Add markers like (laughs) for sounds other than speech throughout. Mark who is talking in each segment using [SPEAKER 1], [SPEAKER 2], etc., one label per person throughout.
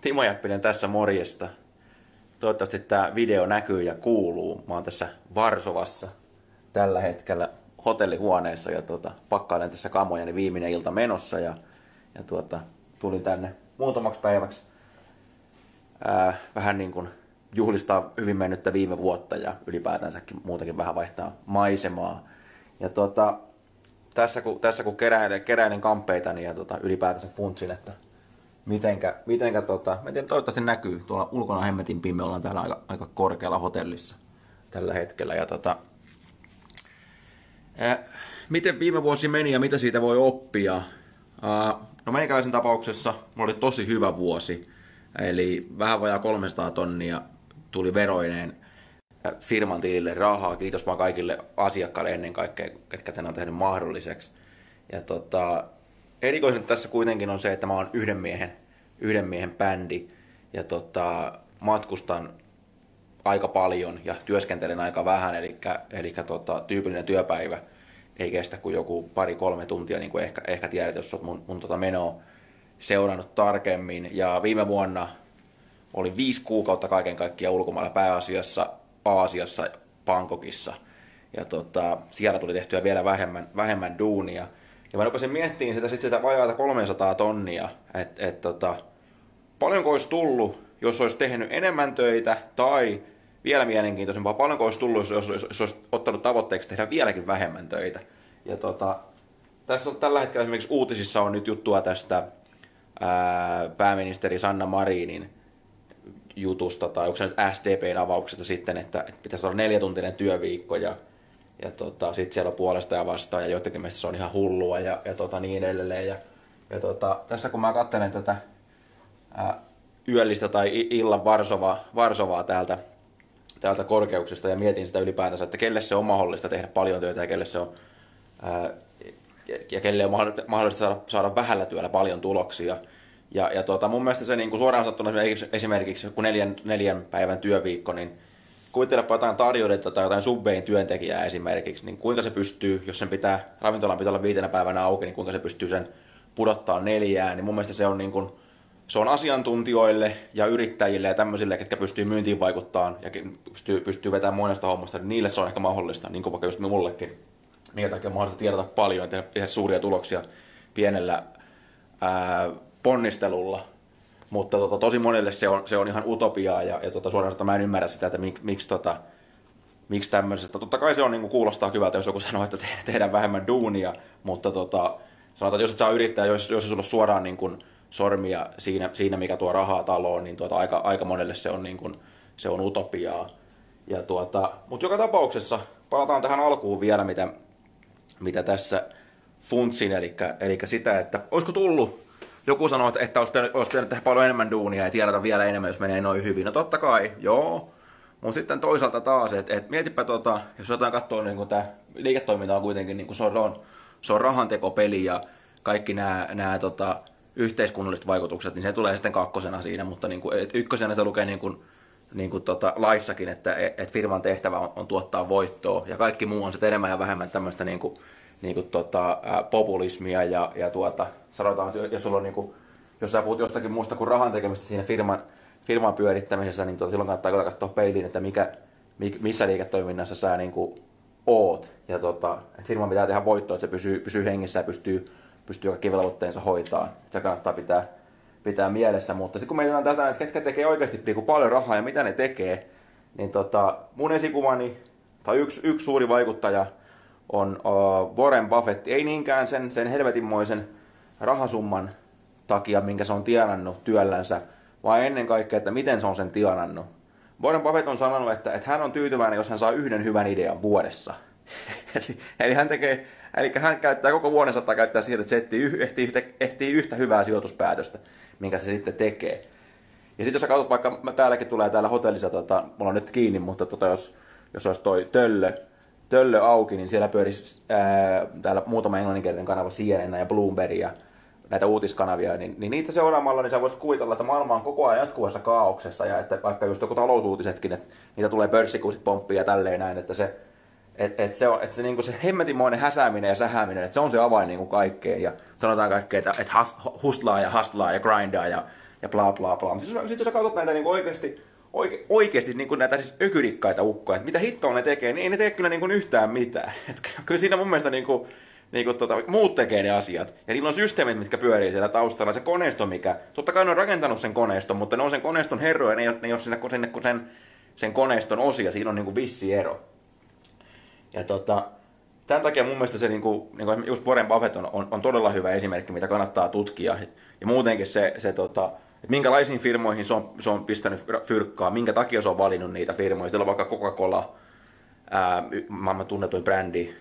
[SPEAKER 1] Timo Jäppinen tässä morjesta. Toivottavasti tämä video näkyy ja kuuluu. Mä oon tässä Varsovassa tällä hetkellä hotellihuoneessa ja tuota, pakkailen tässä kamoja niin viimeinen ilta menossa ja, ja tuota, tulin tänne muutamaksi päiväksi ää, vähän niin kuin juhlistaa hyvin mennyttä viime vuotta ja ylipäätänsäkin muutakin vähän vaihtaa maisemaa. Ja tuota, tässä kun, tässä kun keräilen, keräilen kamppeita niin ja tuota, ylipäätänsä funtsin, että mitenkä, mitenkä tota, mä tiedän, toivottavasti näkyy, tuolla ulkona hemmetin me ollaan täällä aika, aika korkealla hotellissa tällä hetkellä. Ja tota, ää, miten viime vuosi meni ja mitä siitä voi oppia? Ää, no meikäläisen tapauksessa mulla oli tosi hyvä vuosi, eli vähän vajaa 300 tonnia tuli veroineen firman tilille rahaa. Kiitos vaan kaikille asiakkaille ennen kaikkea, ketkä tämän on tehnyt mahdolliseksi. Ja tota, erikoisen tässä kuitenkin on se, että mä oon yhden miehen, yhden miehen bändi ja tota, matkustan aika paljon ja työskentelen aika vähän, eli, eli tota, tyypillinen työpäivä ei kestä kuin joku pari-kolme tuntia, niin kuin ehkä, ehkä tiedät, jos olet mun, mun tota menoa seurannut tarkemmin. Ja viime vuonna oli viisi kuukautta kaiken kaikkiaan ulkomailla pääasiassa Aasiassa, Pankokissa. Ja tota, siellä tuli tehtyä vielä vähemmän, vähemmän duunia. Ja mä rupesin miettimään sitä, sit sitä vajaata 300 tonnia, että et, tota, paljonko olisi tullut, jos olisi tehnyt enemmän töitä, tai vielä mielenkiintoisempaa, paljonko olisi tullut, jos, jos, jos olisi ottanut tavoitteeksi tehdä vieläkin vähemmän töitä. Ja tota, tässä on tällä hetkellä esimerkiksi uutisissa on nyt juttua tästä ää, pääministeri Sanna Marinin jutusta, tai onko se nyt SDPn avauksesta sitten, että, että pitäisi olla neljätuntinen työviikko, ja ja tota, sitten siellä on puolesta ja vastaan ja joidenkin mielestä se on ihan hullua ja, ja tota, niin edelleen. Ja, ja tota, tässä kun mä katselen tätä ää, yöllistä tai illan Varsovaa, Varsovaa täältä, täältä korkeuksista ja mietin sitä ylipäätänsä, että kelle se on mahdollista tehdä paljon työtä ja kelle se on, ää, ja, kelle on mahdollista saada, saada vähällä työllä paljon tuloksia. Ja, ja tota, mun mielestä se niin kuin suoraan esimerkiksi, esimerkiksi kun neljän, neljän päivän työviikko, niin kuvittelepa jotain tarjoudetta tai jotain subvein työntekijää esimerkiksi, niin kuinka se pystyy, jos sen pitää, ravintolan pitää olla viitenä päivänä auki, niin kuinka se pystyy sen pudottaa neljään, niin mun mielestä se on niin kuin, se on asiantuntijoille ja yrittäjille ja tämmöisille, ketkä pystyy myyntiin vaikuttaa ja pystyy, pystyy vetämään monesta hommasta, niin niille se on ehkä mahdollista, niin kuin vaikka just mullekin. Minkä takia on mahdollista tiedota paljon ja tehdä suuria tuloksia pienellä ää, ponnistelulla, mutta tota, tosi monelle se on, se on ihan utopiaa ja, ja tota, suoraan mä en ymmärrä sitä, että mik, miksi, tota, miksi tämmöisestä. Totta kai se on, niin kuin, kuulostaa hyvältä, jos joku (laughs) sanoo, että te, tehdään vähemmän duunia, mutta tota, sanotaan, että jos et saa yrittää, jos, jos sulla suoraan niin kuin, sormia siinä, siinä, mikä tuo rahaa taloon, niin tuota, aika, aika monelle se on, niin kuin, se on utopiaa. Ja tuota, mutta joka tapauksessa palataan tähän alkuun vielä, mitä, mitä tässä funtsin, eli, eli sitä, että olisiko tullut joku sanoo, että, että olisi, pitänyt, olisi pitänyt tehdä paljon enemmän duunia ja tiedata vielä enemmän, jos menee noin hyvin. No totta kai, joo. Mutta sitten toisaalta taas, että et mietipä, tota, jos jotain katsoo, niin tämä liiketoiminta on kuitenkin, niin se, on, se on rahantekopeli ja kaikki nämä tota, yhteiskunnalliset vaikutukset, niin se tulee sitten kakkosena siinä, mutta niin kuin, et ykkösenä se lukee niin kuin, niin kuin tota, laissakin, että et firman tehtävä on, on tuottaa voittoa ja kaikki muu on sitten enemmän ja vähemmän tämmöistä niin kuin, niin kuin, tota, populismia ja, ja tuota, sanotaan, jos sulla on niin kuin, jos sä puhut jostakin muusta kuin rahan tekemistä siinä firman, firman pyörittämisessä, niin tuota, silloin kannattaa katsoa peiliin, että mikä, missä liiketoiminnassa sä niin kuin, oot. Ja tota, että firman pitää tehdä voittoa, että se pysyy, pysyy hengissä ja pystyy, pystyy kaikki velvoitteensa hoitaa. Se kannattaa pitää, pitää mielessä. Mutta sitten kun mietitään tätä, että ketkä tekee oikeasti niin paljon rahaa ja mitä ne tekee, niin tota, mun esikuvani, tai yksi, yksi suuri vaikuttaja on uh, Warren Buffett. Ei niinkään sen, sen helvetinmoisen rahasumman takia, minkä se on tienannut työllänsä, vaan ennen kaikkea, että miten se on sen tienannut. Warren Buffett on sanonut, että, että hän on tyytyväinen, jos hän saa yhden hyvän idean vuodessa. (laughs) eli, eli, hän tekee, eli hän käyttää koko vuoden saattaa käyttää siihen, että se ehtii, ehtii, yhtä, ehtii yhtä hyvää sijoituspäätöstä, minkä se sitten tekee. Ja sitten jos sä katsot, vaikka täälläkin tulee täällä hotellissa, tota, mulla on nyt kiinni, mutta tota, jos, jos olisi toi töllö, töllö auki, niin siellä pyörisi ää, täällä muutama englanninkielinen kanava CNN ja Bloomberg ja näitä uutiskanavia, niin, niin niitä seuraamalla niin sä voisit kuvitella, että maailma on koko ajan jatkuvassa kaauksessa ja että vaikka just joku talousuutisetkin, että niitä tulee pörssikuusit pomppia ja tälleen näin, että se, et, et se, on, et se, niinku se hemmetimoinen häsääminen ja sähääminen, että se on se avain niinku kaikkeen ja sanotaan kaikkea, että et hustlaa ja hustlaa ja grindaa ja, ja bla bla bla. Sitten sit jos sä katsot näitä niinku oikeasti, oike, oikeasti niin näitä siis ökyrikkaita ukkoja, että mitä hittoa ne tekee, niin ei ne tee kyllä niin yhtään mitään. (laughs) Et kyllä siinä mun mielestä niin kuin, niin kuin, tota, muut tekee ne asiat. Ja niillä on systeemit, mitkä pyörii siellä taustalla. Se koneisto, mikä... Totta kai ne on rakentanut sen koneiston, mutta ne on sen koneiston herroja, ne ei ole, ne ei ole sinne, sinne sen, sen koneiston osia. Siinä on niin kuin vissi ero. Ja tota, tämän takia mun mielestä se, niin kuin, niin kuin just Warren Buffett on, on, on, todella hyvä esimerkki, mitä kannattaa tutkia. Ja muutenkin se, se tota, että minkälaisiin firmoihin se on, se on pistänyt fyrkkaa, minkä takia se on valinnut niitä firmoja. Siellä on vaikka Coca-Cola, ää, maailman tunnetuin brändi,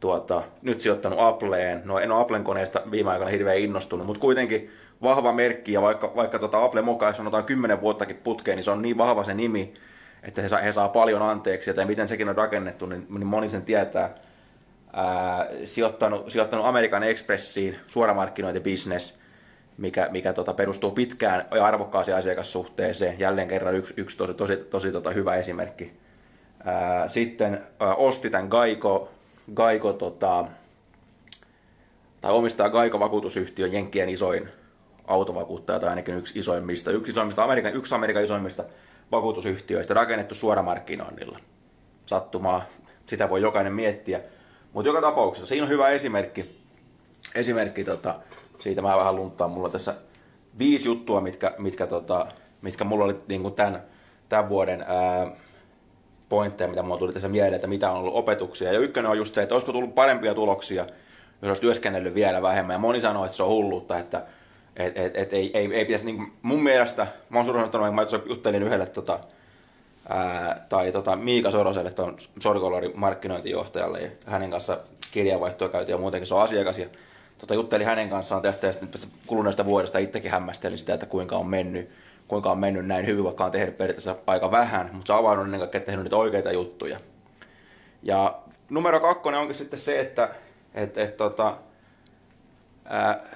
[SPEAKER 1] tuota, nyt sijoittanut Appleen. No en ole Applen koneesta viime aikoina hirveän innostunut, mutta kuitenkin vahva merkki ja vaikka, vaikka tota Apple mokaa sanotaan kymmenen vuottakin putkeen, niin se on niin vahva se nimi, että he saa, he saa paljon anteeksi, ja miten sekin on rakennettu, niin, niin moni sen tietää. Ää, sijoittanut, sijoittanut Amerikan Expressiin suoramarkkinointibisnes, mikä, mikä tota, perustuu pitkään ja arvokkaaseen asiakassuhteeseen. Jälleen kerran yksi, yksi tosi, tosi, tosi tota, hyvä esimerkki. Ää, sitten ää, osti tämän Geico, Geico tota, tai omistaa Geico-vakuutusyhtiön Jenkkien isoin autovakuuttaja, tai ainakin yksi isoimmista, yksi isoimmista Amerikan, yksi Amerikan isoimmista vakuutusyhtiöistä rakennettu suoramarkkinoinnilla. Sattumaa, sitä voi jokainen miettiä. Mutta joka tapauksessa siinä on hyvä esimerkki, esimerkki tota, siitä mä vähän lunttaan. Mulla tässä viisi juttua, mitkä, mitkä, tota, mitkä mulla oli niin kuin tämän, tämän vuoden ää, pointteja, mitä mulla tuli tässä mieleen, että mitä on ollut opetuksia. Ja ykkönen on just se, että olisiko tullut parempia tuloksia, jos olisi työskennellyt vielä vähemmän. Ja moni sanoo, että se on hulluutta, että et, et, et ei, ei, ei pitäisi, niin mun mielestä, mä oon sanonut, että mä juttelin yhdelle tota, ää, tai tota, Miika Soroselle, tuon Sorkolorin markkinointijohtajalle, ja hänen kanssa kirjavaihtoa käytiin ja muutenkin se on asiakas, ja tota, juttelin hänen kanssaan tästä, ja sitten kuluneesta vuodesta itsekin hämmästelin sitä, että kuinka on mennyt, kuinka on mennyt näin hyvin, vaikka on tehnyt periaatteessa aika vähän, mutta se on ennen kaikkea tehnyt niitä oikeita juttuja. Ja numero kakkonen onkin sitten se, että et, et, tota,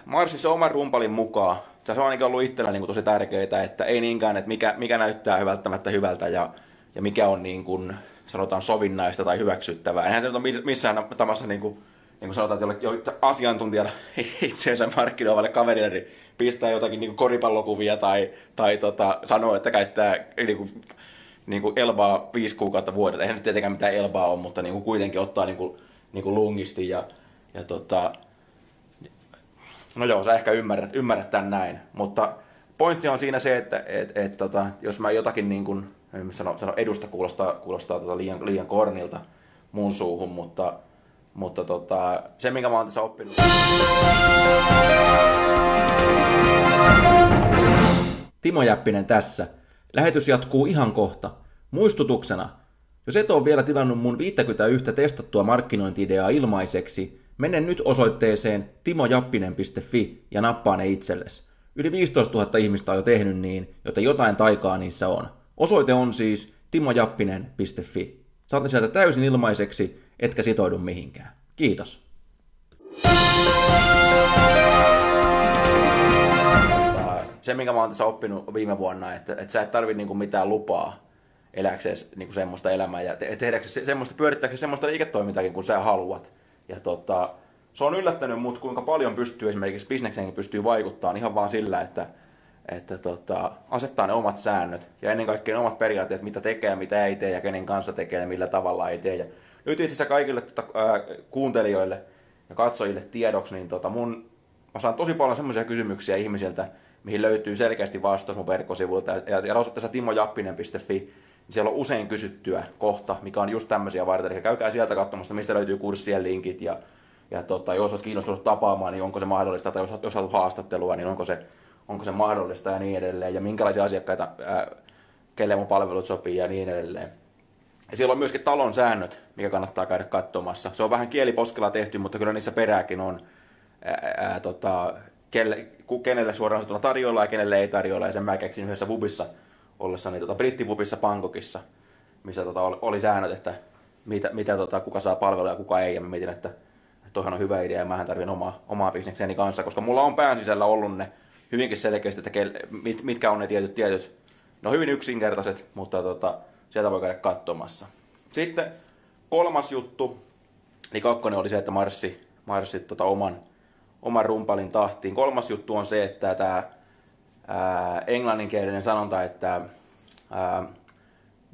[SPEAKER 1] Marsi se oman rumpalin mukaan. Se on ainakin ollut itsellä niin kuin tosi tärkeää, että ei niinkään, että mikä, mikä näyttää välttämättä hyvältä ja, ja mikä on niin kuin, sanotaan sovinnaista tai hyväksyttävää. Eihän se nyt ole missään tamassa niin kuin, niin kuin sanotaan, että jo asiantuntijana (laughs) itseensä markkinoivalle kaverille niin pistää jotakin niin koripallokuvia tai, tai tota, sanoo, että käyttää niin kuin, niin kuin elbaa viisi kuukautta vuodelta. Eihän se tietenkään mitään elbaa ole, mutta niin kuin kuitenkin ottaa niin kuin, niin kuin lungisti ja, ja tota, No joo, sä ehkä ymmärrät, ymmärrät tämän näin, mutta pointti on siinä se, että et, et, tota, jos mä jotakin niin kuin, sano, sano edusta kuulostaa, kuulostaa tota liian, liian kornilta mun suuhun, mutta, mutta tota, se, minkä mä oon tässä oppinut.
[SPEAKER 2] Timo Jäppinen tässä. Lähetys jatkuu ihan kohta. Muistutuksena, jos et ole vielä tilannut mun 51 testattua markkinointi-ideaa ilmaiseksi, Mene nyt osoitteeseen timojappinen.fi ja nappaa ne itsellesi. Yli 15 000 ihmistä on jo tehnyt niin, joten jotain taikaa niissä on. Osoite on siis timojappinen.fi. Saatte sieltä täysin ilmaiseksi, etkä sitoudu mihinkään. Kiitos.
[SPEAKER 1] Se, minkä mä oon tässä oppinut viime vuonna, että, että sä et tarvi niinku mitään lupaa eläkseen niinku semmoista elämää ja te- tehdäksesi semmoista, pyörittääksesi semmoista liiketoimintakin kuin sä haluat. Ja tota, se on yllättänyt mut, kuinka paljon pystyy esimerkiksi bisnekseenkin pystyy vaikuttamaan ihan vaan sillä, että, että tota, asettaa ne omat säännöt ja ennen kaikkea ne omat periaatteet, mitä tekee, mitä ei tee ja kenen kanssa tekee ja millä tavalla ei tee. Ja nyt itse asiassa kaikille tota, ää, kuuntelijoille ja katsojille tiedoksi, niin tota, mun, mä saan tosi paljon semmoisia kysymyksiä ihmisiltä, mihin löytyy selkeästi vastaus mun verkkosivuilta. Ja, ja, osoitteessa timojappinen.fi niin siellä on usein kysyttyä kohta, mikä on just tämmöisiä varten. Eli käykää sieltä katsomassa, mistä löytyy kurssien linkit ja, ja tota, jos olet kiinnostunut tapaamaan, niin onko se mahdollista, tai jos, jos olet haastattelua, niin onko se, onko se mahdollista ja niin edelleen, ja minkälaisia asiakkaita, ää, kelle mun palvelut sopii ja niin edelleen. Ja siellä on myöskin talon säännöt, mikä kannattaa käydä katsomassa. Se on vähän kieliposkella tehty, mutta kyllä niissä perääkin on ää, ää, tota, kelle, kenelle suoraan sanottuna tarjolla ja kenelle ei tarjolla. Ja sen mä keksin yhdessä pubissa ollessani tota, brittipubissa Bangkokissa, missä tota, oli, säännöt, että mitä, mitä tota, kuka saa palveluja ja kuka ei. Ja mä mietin, että toihan on hyvä idea ja mähän tarvitsen omaa, omaa bisnekseni kanssa, koska mulla on pään sisällä ollut ne hyvinkin selkeästi, että mit, mitkä on ne tietyt, tietyt, no hyvin yksinkertaiset, mutta tota, sieltä voi käydä katsomassa. Sitten kolmas juttu, niin kakkonen oli se, että marssi, marssit tota oman, oman rumpalin tahtiin. Kolmas juttu on se, että tämä englanninkielinen sanonta, että ää,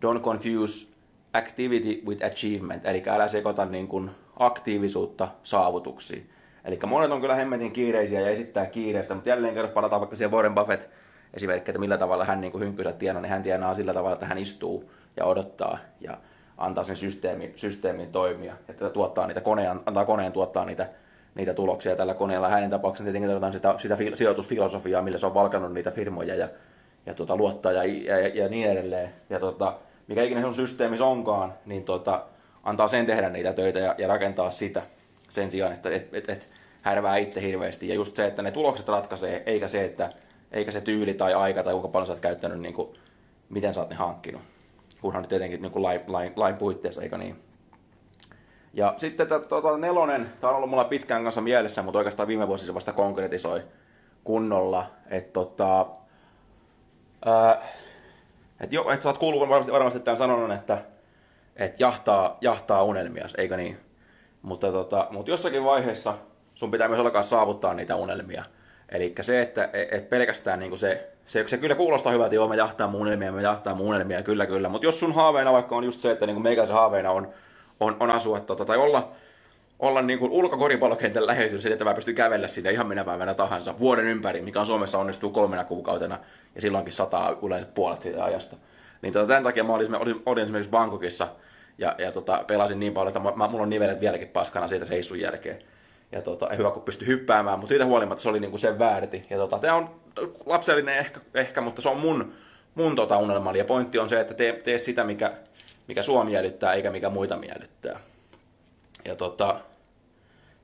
[SPEAKER 1] don't confuse activity with achievement, eli älä sekoita niin kuin aktiivisuutta saavutuksiin. Eli monet on kyllä hemmetin kiireisiä ja esittää kiireistä, mutta jälleen kerran palataan vaikka siihen Warren Buffett esimerkki, että millä tavalla hän niin hynkynsä tienaa, niin hän tienaa sillä tavalla, että hän istuu ja odottaa ja antaa sen systeemin, systeemin toimia, että tuottaa niitä koneen, antaa koneen tuottaa niitä, niitä tuloksia. Tällä koneella hänen tapauksessa tietenkin tarvitaan sitä, sitä sijoitusfilosofiaa, millä se on valkannut niitä firmoja ja, ja tuota, luottaa ja, ja, ja, niin edelleen. Ja tuota, mikä ikinä sun systeemissä onkaan, niin tuota, antaa sen tehdä niitä töitä ja, ja rakentaa sitä sen sijaan, että et, et, et härvää itse hirveästi. Ja just se, että ne tulokset ratkaisee, eikä se, että eikä se tyyli tai aika tai kuinka paljon sä oot käyttänyt, niin kuin, miten sä oot ne hankkinut. Kunhan tietenkin niin kuin lain, lain, lain puitteissa, eikö niin? Ja sitten tuota, nelonen, tämä on ollut mulla pitkään kanssa mielessä, mutta oikeastaan viime vuosi se vasta konkretisoi kunnolla. Että tota, et jo, et sä oot kuullut varmasti, varmasti tämän sanonnan, että et jahtaa, jahtaa unelmia, eikö niin? Mutta, tota, mutta jossakin vaiheessa sun pitää myös alkaa saavuttaa niitä unelmia. Eli se, että et pelkästään niin se, se, se, kyllä kuulostaa hyvältä, että joo, mä jahtaa mun unelmia, mä jahtaa mun unelmia, kyllä, kyllä. Mutta jos sun haaveena vaikka on just se, että niin meikäläisen haaveena on, on, on asua tota, tai olla, olla niin kuin ulkokoripallokentän läheisyydessä, että mä pystyn kävellä siitä ihan minä päivänä tahansa vuoden ympäri, mikä on Suomessa onnistuu kolmena kuukautena ja silloinkin sataa yleensä puolet siitä ajasta. Niin tota, tämän takia mä olin, olin, olin esimerkiksi Bangkokissa ja, ja tota, pelasin niin paljon, että mä, mulla on nivelet vieläkin paskana siitä reissun jälkeen. Ja tota, hyvä, kun pystyi hyppäämään, mutta siitä huolimatta se oli niinku sen väärti. Ja tota, tämä on lapsellinen ehkä, ehkä, mutta se on mun, mun tota unelma. Ja pointti on se, että tee, tee sitä, mikä, mikä sua miellyttää, eikä mikä muita miellyttää. Ja tota,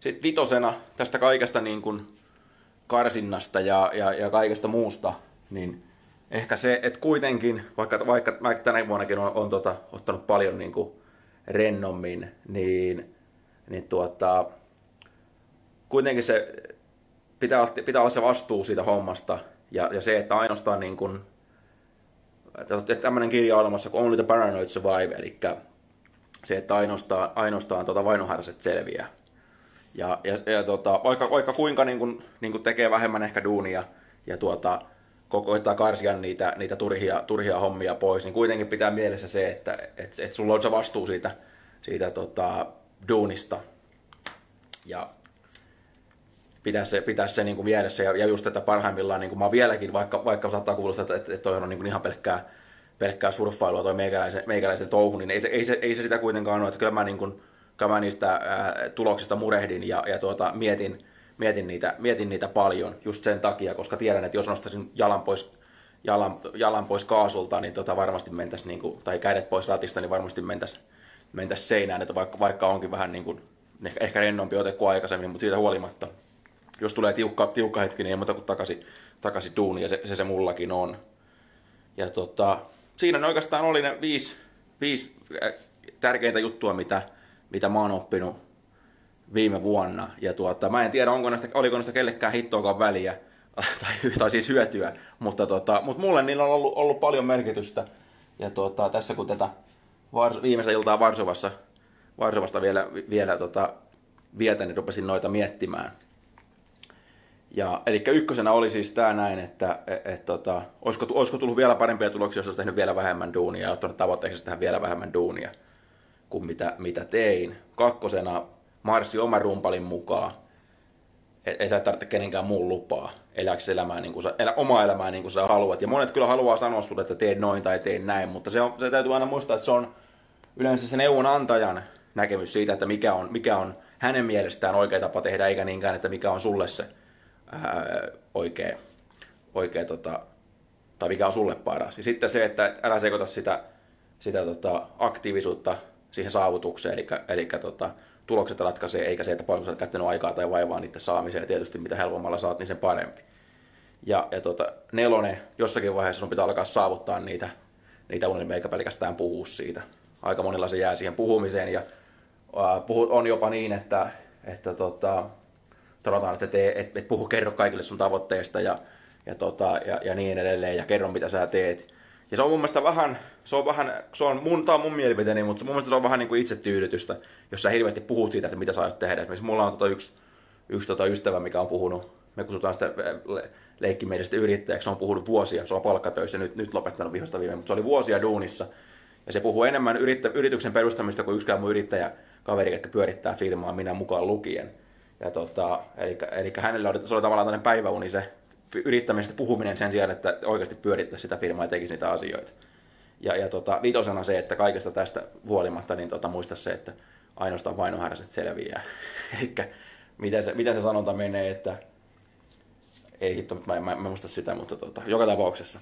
[SPEAKER 1] sitten vitosena tästä kaikesta niin kuin karsinnasta ja, ja, ja kaikesta muusta, niin ehkä se, että kuitenkin, vaikka, vaikka mä tänä vuonnakin on, on tota, ottanut paljon niin kuin rennommin, niin, niin tuota, kuitenkin se pitää, pitää olla se vastuu siitä hommasta ja, ja se, että ainoastaan niin kuin, tämmöinen kirja olemassa kuin Only the Paranoid Survive, eli se, että ainoastaan, ainoastaan tuota vainoharraset selviää. Ja, ja, ja tota, vaikka, vaikka kuinka niin kuin, niin kuin tekee vähemmän ehkä duunia ja tuota, koittaa karsia niitä, niitä turhia, turhia hommia pois, niin kuitenkin pitää mielessä se, että et, et sulla on se vastuu siitä, siitä tota, duunista. Ja pitää se, pitää se niin kuin mielessä. Ja, ja just, että parhaimmillaan niin kuin mä vieläkin, vaikka, vaikka saattaa kuulostaa, että, että, että on niin kuin ihan pelkkää, pelkkää surffailua toi meikäläisen, meikäläisen touhu, niin ei se, ei, se, ei se sitä kuitenkaan ole. Että kyllä mä, niin kuin, kyllä mä niistä ää, tuloksista murehdin ja, ja tuota, mietin, mietin, niitä, mietin niitä paljon just sen takia, koska tiedän, että jos nostaisin jalan pois, jalan, jalan pois kaasulta, niin tota varmasti mentäisi, niin kuin, tai kädet pois ratista, niin varmasti mentäisi, mentäisi seinään, että vaikka, vaikka onkin vähän niin kuin, ehkä rennompi ote kuin aikaisemmin, mutta siitä huolimatta jos tulee tiukka, tiukka hetki, niin ei muuta kuin takaisin, takaisin duuni, ja se, se, se mullakin on. Ja tota, siinä ne oikeastaan oli ne viisi, viisi äh, tärkeintä juttua, mitä, mitä mä oon oppinut viime vuonna. Ja tuota, mä en tiedä, onko näistä, oliko näistä kellekään hittoakaan väliä, (laughs) tai, tai siis hyötyä, mutta, tota, mutta mulle niillä on ollut, ollut paljon merkitystä. Ja tuota, tässä kun tätä vars, viimeistä iltaa Varsovassa, Varsovasta vielä, vielä tota, vietän, niin rupesin noita miettimään. Ja, eli ykkösenä oli siis tämä näin, että et, et, tota, olisiko, olisiko tullut vielä parempia tuloksia, jos olisi tehnyt vielä vähemmän duunia ja ottanut tavoitteeksi tehdä vielä vähemmän duunia kuin mitä, mitä tein. Kakkosena marssi oman rumpalin mukaan. Ei, ei sä tarvitse kenenkään muun lupaa. Eläksi elämää niin kuin sä, elä omaa elämää niin kuin sä haluat. Ja monet kyllä haluaa sanoa sulle, että teen noin tai teen näin, mutta se, on, se täytyy aina muistaa, että se on yleensä se neuvonantajan näkemys siitä, että mikä on, mikä on hänen mielestään oikea tapa tehdä, eikä niinkään, että mikä on sulle se ää, oikea, oikea tota, tai mikä on sulle paras. Ja sitten se, että älä sekoita sitä, sitä tota, aktiivisuutta siihen saavutukseen, eli, eli tota, tulokset ratkaisee, eikä se, että paljonko sä käyttänyt aikaa tai vaivaa niiden saamiseen. Ja tietysti mitä helpommalla saat, niin sen parempi. Ja, ja tota, nelonen, jossakin vaiheessa sun pitää alkaa saavuttaa niitä, niitä unelmia, eikä pelkästään puhua siitä. Aika monilla se jää siihen puhumiseen ja uh, puhu, on jopa niin, että, että tota, sanotaan, että tee, et, et puhu, kerro kaikille sun tavoitteista ja, ja, tota, ja, ja niin edelleen ja kerro mitä sä teet. Ja se on mun mielestä vähän, se on vähän, se on mun, tää on mun mielipiteeni, mutta mun mielestä se on vähän niin kuin itsetyydytystä, jos sä hirveästi puhut siitä, että mitä sä aiot tehdä. Esimerkiksi mulla on tota yksi, yksi tota ystävä, mikä on puhunut, me kutsutaan sitä leikkimielistä yrittäjäksi, se on puhunut vuosia, se on palkkatöissä, nyt, nyt lopettanut vihosta viime, mutta se oli vuosia duunissa. Ja se puhuu enemmän yrittä, yrityksen perustamista kuin yksikään mun yrittäjä kaveri, joka pyörittää firmaa, minä mukaan lukien. Ja tota, eli, eli hänellä oli, se oli tavallaan tämmöinen päiväuni se yrittämistä puhuminen sen sijaan, että oikeasti pyörittäisi sitä firmaa ja tekisi niitä asioita. Ja, ja tota, viitosena se, että kaikesta tästä huolimatta, niin tota, muista se, että ainoastaan vainoharraset selviää. (laughs) Eli miten se, miten se sanonta menee, että ei hitto, mä, mä, mä muista sitä, mutta tota, joka tapauksessa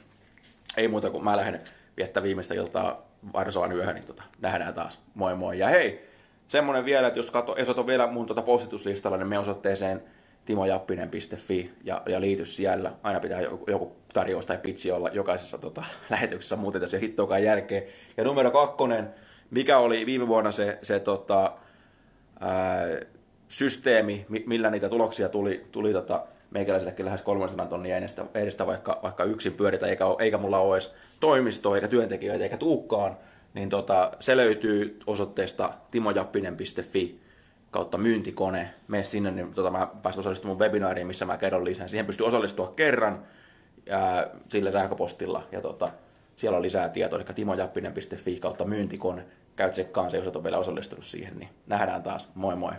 [SPEAKER 1] ei muuta kuin mä lähden viettää viimeistä iltaa varsoan yöhön, niin tota, nähdään taas. Moi moi. Ja hei, semmonen vielä, että jos kato, jos on vielä mun tota postituslistalla, niin me osoitteeseen timojappinen.fi ja, ja liity siellä. Aina pitää joku, joku tarjous tai pitchi olla jokaisessa tota, (laughs) lähetyksessä, muuten tässä ei hittoakaan. Ja numero kakkonen, mikä oli viime vuonna se, se tota, ää, systeemi, millä niitä tuloksia tuli, tuli tota, meikäläisellekin lähes 300 tonnia edestä, edestä vaikka, vaikka yksin pyöritä, eikä, eikä mulla ole edes toimistoa, eikä työntekijöitä, eikä tuukkaan, niin tota, se löytyy osoitteesta timojappinen.fi kautta myyntikone. Mene sinne, niin tota, mä pääsen osallistumaan webinaariin, missä mä kerron lisää. Siihen pystyy osallistua kerran ää, sillä sähköpostilla ja tota, siellä on lisää tietoa, eli timojappinen.fi kautta myyntikone. Käy tsekkaan se, jos et ole vielä osallistunut siihen, niin nähdään taas. Moi moi!